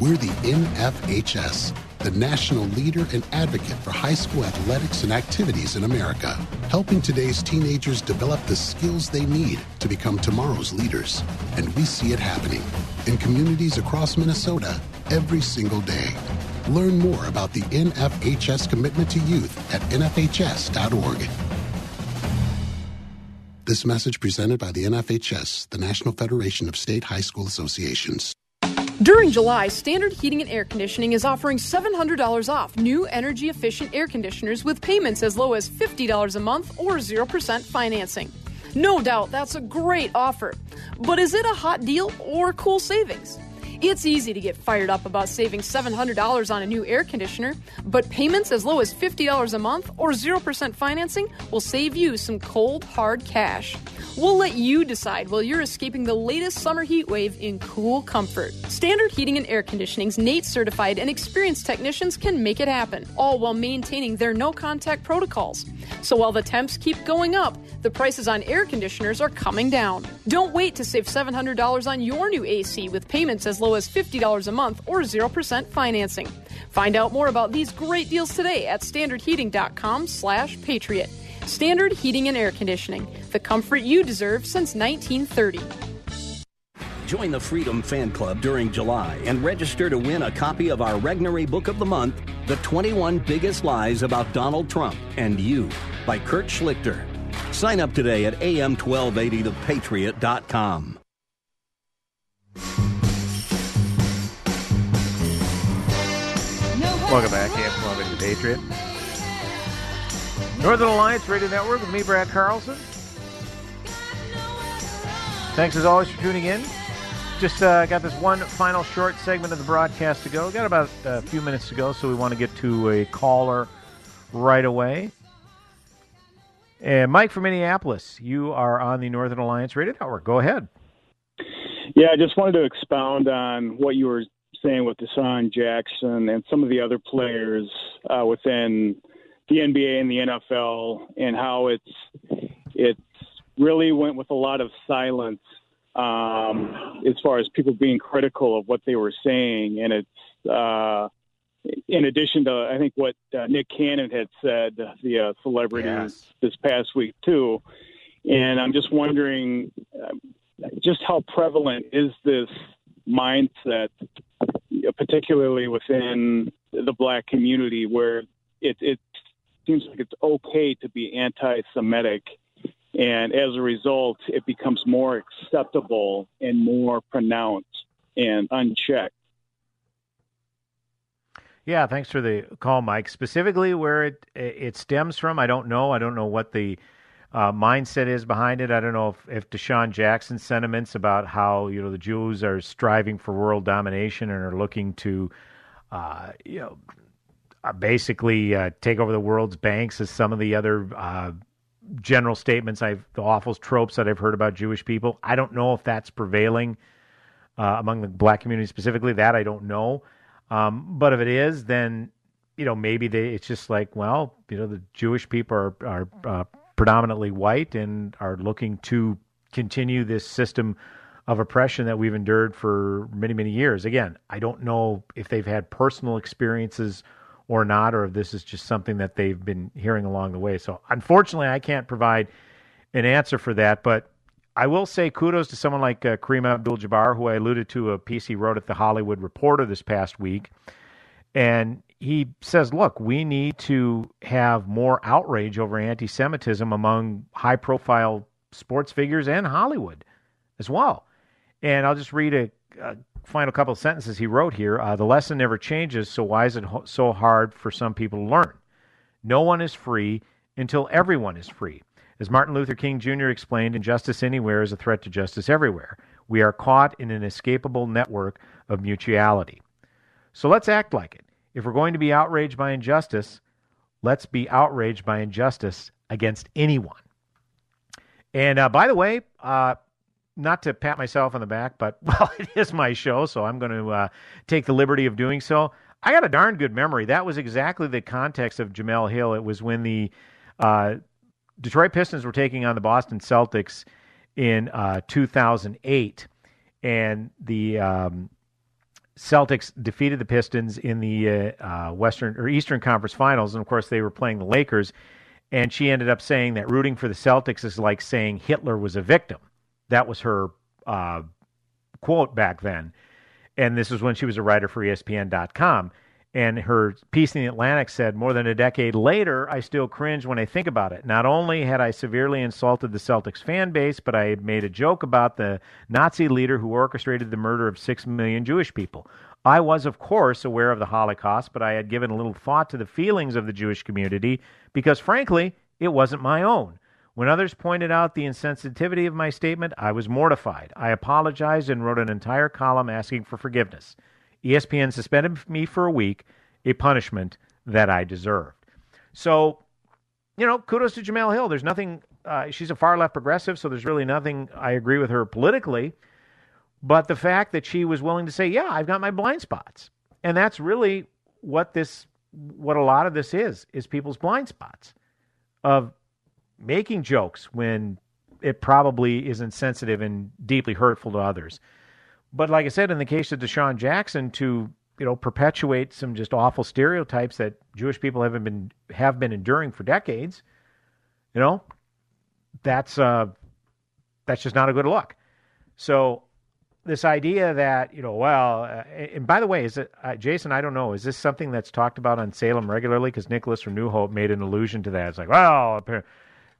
We're the NFHS, the national leader and advocate for high school athletics and activities in America, helping today's teenagers develop the skills they need to become tomorrow's leaders. And we see it happening in communities across Minnesota every single day. Learn more about the NFHS commitment to youth at nfhs.org. This message presented by the NFHS, the National Federation of State High School Associations. During July, Standard Heating and Air Conditioning is offering $700 off new energy efficient air conditioners with payments as low as $50 a month or 0% financing. No doubt that's a great offer. But is it a hot deal or cool savings? It's easy to get fired up about saving $700 on a new air conditioner, but payments as low as $50 a month or 0% financing will save you some cold, hard cash. We'll let you decide while you're escaping the latest summer heat wave in cool comfort. Standard Heating and Air Conditioning's NATE certified and experienced technicians can make it happen, all while maintaining their no contact protocols. So while the temps keep going up, the prices on air conditioners are coming down. Don't wait to save $700 on your new AC with payments as low as $50 a month or 0% financing. Find out more about these great deals today at standardheating.com slash patriot. Standard Heating and Air Conditioning, the comfort you deserve since 1930. Join the Freedom Fan Club during July and register to win a copy of our Regnery Book of the Month, The 21 Biggest Lies About Donald Trump and You, by Kurt Schlichter. Sign up today at am1280thepatriot.com. Welcome back, AM 1280 The Patriot. Northern Alliance Radio Network with me, Brad Carlson. Thanks as always for tuning in. Just uh, got this one final short segment of the broadcast to go. Got about a few minutes to go, so we want to get to a caller right away. And Mike from Minneapolis, you are on the Northern Alliance Radio Network. Go ahead. Yeah, I just wanted to expound on what you were saying with DeSean Jackson and some of the other players uh, within the NBA and the NFL, and how it's it's really went with a lot of silence um, as far as people being critical of what they were saying, and it's uh, in addition to I think what uh, Nick Cannon had said, the uh, celebrity Yes. this past week too, and I'm just wondering uh, just how prevalent is this mindset, Uh, particularly within the black community, where it, it seems like it's okay to be anti-Semitic, and as a result, it becomes more acceptable and more pronounced and unchecked. Yeah, thanks for the call, Mike. Specifically, where it it stems from, I don't know. I don't know what the uh, mindset is behind it. I don't know if, if DeSean Jackson's sentiments about how you know the Jews are striving for world domination and are looking to, uh, you know, uh, basically uh, take over the world's banks, as some of the other uh, general statements I've the awful tropes that I've heard about Jewish people. I don't know if that's prevailing uh, among the black community specifically. That I don't know. Um, but if it is, then you know maybe they, it's just like well, you know, the Jewish people are are predominantly white and are looking to continue this system of oppression that we've endured for many many years. Again, I don't know if they've had personal experiences or not, or if this is just something that they've been hearing along the way. So unfortunately, I can't provide an answer for that, but I will say kudos to someone like uh, Kareem Abdul-Jabbar, who I alluded to a piece he wrote at the Hollywood Reporter this past week, and he says, "Look, we need to have more outrage over anti-Semitism among high-profile sports figures and Hollywood as well." And I'll just read a, a final couple of sentences he wrote here. Uh, the lesson never changes, so why is it ho- so hard for some people to learn? No one is free until everyone is free. As Martin Luther King Jr. explained, injustice anywhere is a threat to justice everywhere. We are caught in an escapable network of mutuality. So let's act like it. If we're going to be outraged by injustice, let's be outraged by injustice against anyone. And uh, by the way, uh, not to pat myself on the back, but [laughs] well, it is my show, so I'm going to uh, take the liberty of doing so. I got a darn good memory. That was exactly the context of Jemele Hill. It was when the uh, Detroit Pistons were taking on the Boston Celtics in uh, 2008, and the um, Celtics defeated the Pistons in the uh, uh, Western or Eastern Conference Finals, and of course they were playing the Lakers. And she ended up saying that rooting for the Celtics is like saying Hitler was a victim. That was her uh, quote back then. And this was when she was a writer for ESPN.com. And her piece in the Atlantic said, More than a decade later, I still cringe when I think about it. Not only had I severely insulted the Celtics fan base, but I had made a joke about the Nazi leader who orchestrated the murder of six million Jewish people. I was, of course, aware of the Holocaust, but I had given a little thought to the feelings of the Jewish community because, frankly, it wasn't my own. When others pointed out the insensitivity of my statement, I was mortified. I apologized and wrote an entire column asking for forgiveness. ESPN suspended me for a week, a punishment that I deserved. So, you know, kudos to Jemele Hill. There's nothing, uh, she's a far left progressive, so there's really nothing I agree with her politically. But the fact that she was willing to say, yeah, I've got my blind spots. And that's really what this, what a lot of this is, is people's blind spots of making jokes when it probably is insensitive and deeply hurtful to others. But like I said, in the case of DeSean Jackson, to you know perpetuate some just awful stereotypes that Jewish people haven't been have been enduring for decades, you know, that's uh, that's just not a good look. So this idea that you know, well, uh, and by the way, is it uh, Jason? I don't know. Is this something that's talked about on Salem regularly? Because Nicholas from New Hope made an allusion to that. It's like, well,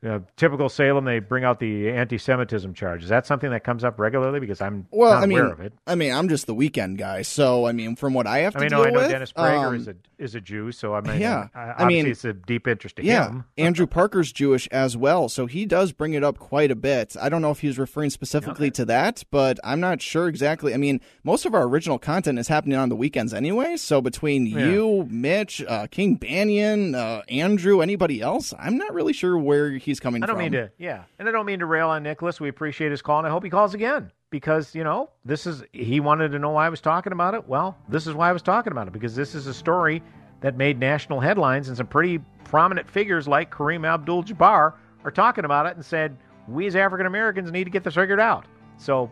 know, typical Salem, they bring out the anti-Semitism charge. Is that something that comes up regularly? Because I'm Well, not I mean, aware of it. I mean, I'm just the weekend guy, so I mean, from what I have to I mean, deal no, I know with, Dennis Prager um, is a is a Jew, so I mean, yeah, uh, I mean, it's a deep interest to yeah, him. [laughs] Andrew Parker's Jewish as well, so he does bring it up quite a bit. I don't know if he was referring specifically to that, but I'm not sure exactly. I mean, most of our original content is happening on the weekends anyway. So between Yeah. you, Mitch, uh, King Banaian, uh, Andrew, anybody else, I'm not really sure where he's coming I don't from. mean to, yeah, and I don't mean to rail on Nicholas. We appreciate his call, and I hope he calls again because you know this is he wanted to know why I was talking about it. Well, this is why I was talking about it because this is a story that made national headlines, and some pretty prominent figures like Kareem Abdul-Jabbar are talking about it and said we as African Americans need to get this figured out. So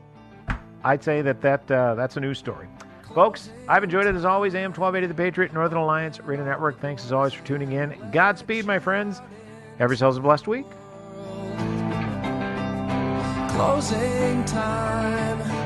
I'd say that that uh, that's a news story. Folks, I've enjoyed it as always. AM 1280 The Patriot, Northern Alliance Radio Network. Thanks as always for tuning in. Godspeed, my friends. Have yourselves a blessed week. Closing time.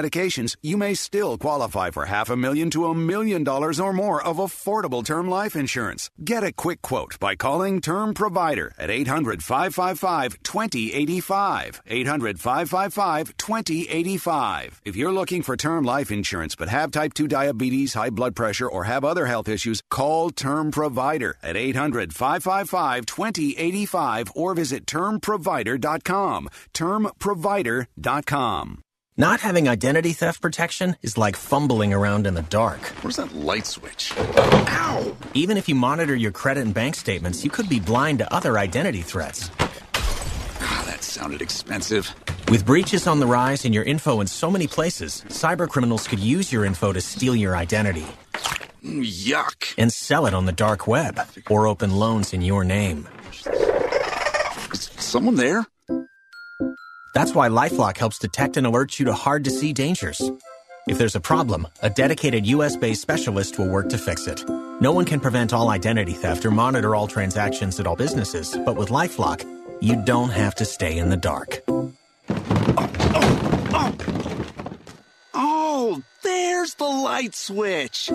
medications, you may still qualify for half a million to a million dollars or more of affordable term life insurance. Get a quick quote by calling Term Provider at 800 555 2085. 800 555 2085. If you're looking for term life insurance but have type 2 diabetes, high blood pressure, or have other health issues, call Term Provider at 800 555 2085 or visit termprovider.com. Termprovider.com. Not having identity theft protection is like fumbling around in the dark. Where's that light switch? Ow! Even if you monitor your credit and bank statements, you could be blind to other identity threats. Ah, that sounded expensive. With breaches on the rise and your info in so many places, cybercriminals could use your info to steal your identity. Mm, yuck. And sell it on the dark web or open loans in your name. Is someone there? That's why Lifelock helps detect and alert you to hard to see dangers. If there's a problem, a dedicated US based specialist will work to fix it. No one can prevent all identity theft or monitor all transactions at all businesses, but with Lifelock, you don't have to stay in the dark. Oh, there's the light switch.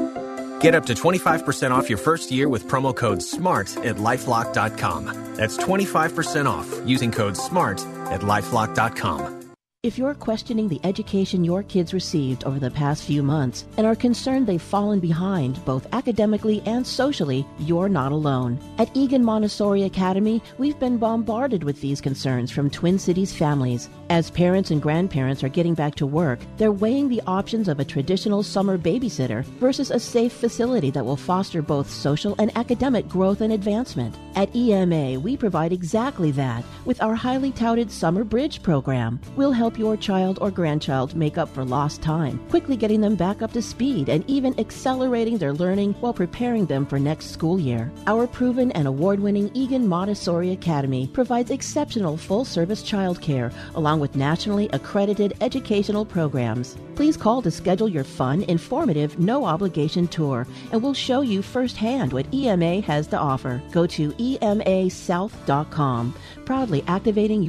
Get up to 25% off your first year with promo code SMART at lifelock.com. That's 25% off using code SMART at lifelock.com. If you're questioning the education your kids received over the past few months and are concerned they've fallen behind both academically and socially, you're not alone. At Eagan Montessori Academy, we've been bombarded with these concerns from Twin Cities families. As parents and grandparents are getting back to work, they're weighing the options of a traditional summer babysitter versus a safe facility that will foster both social and academic growth and advancement. At EMA, we provide exactly that with our highly touted Summer Bridge program. We'll help your child or grandchild make up for lost time, quickly getting them back up to speed and even accelerating their learning while preparing them for next school year. Our proven and award winning Eagan Montessori Academy provides exceptional full service childcare along with nationally accredited educational programs. Please call to schedule your fun, informative, no obligation tour, and we'll show you firsthand what EMA has to offer. Go to emasouth.com, proudly activating your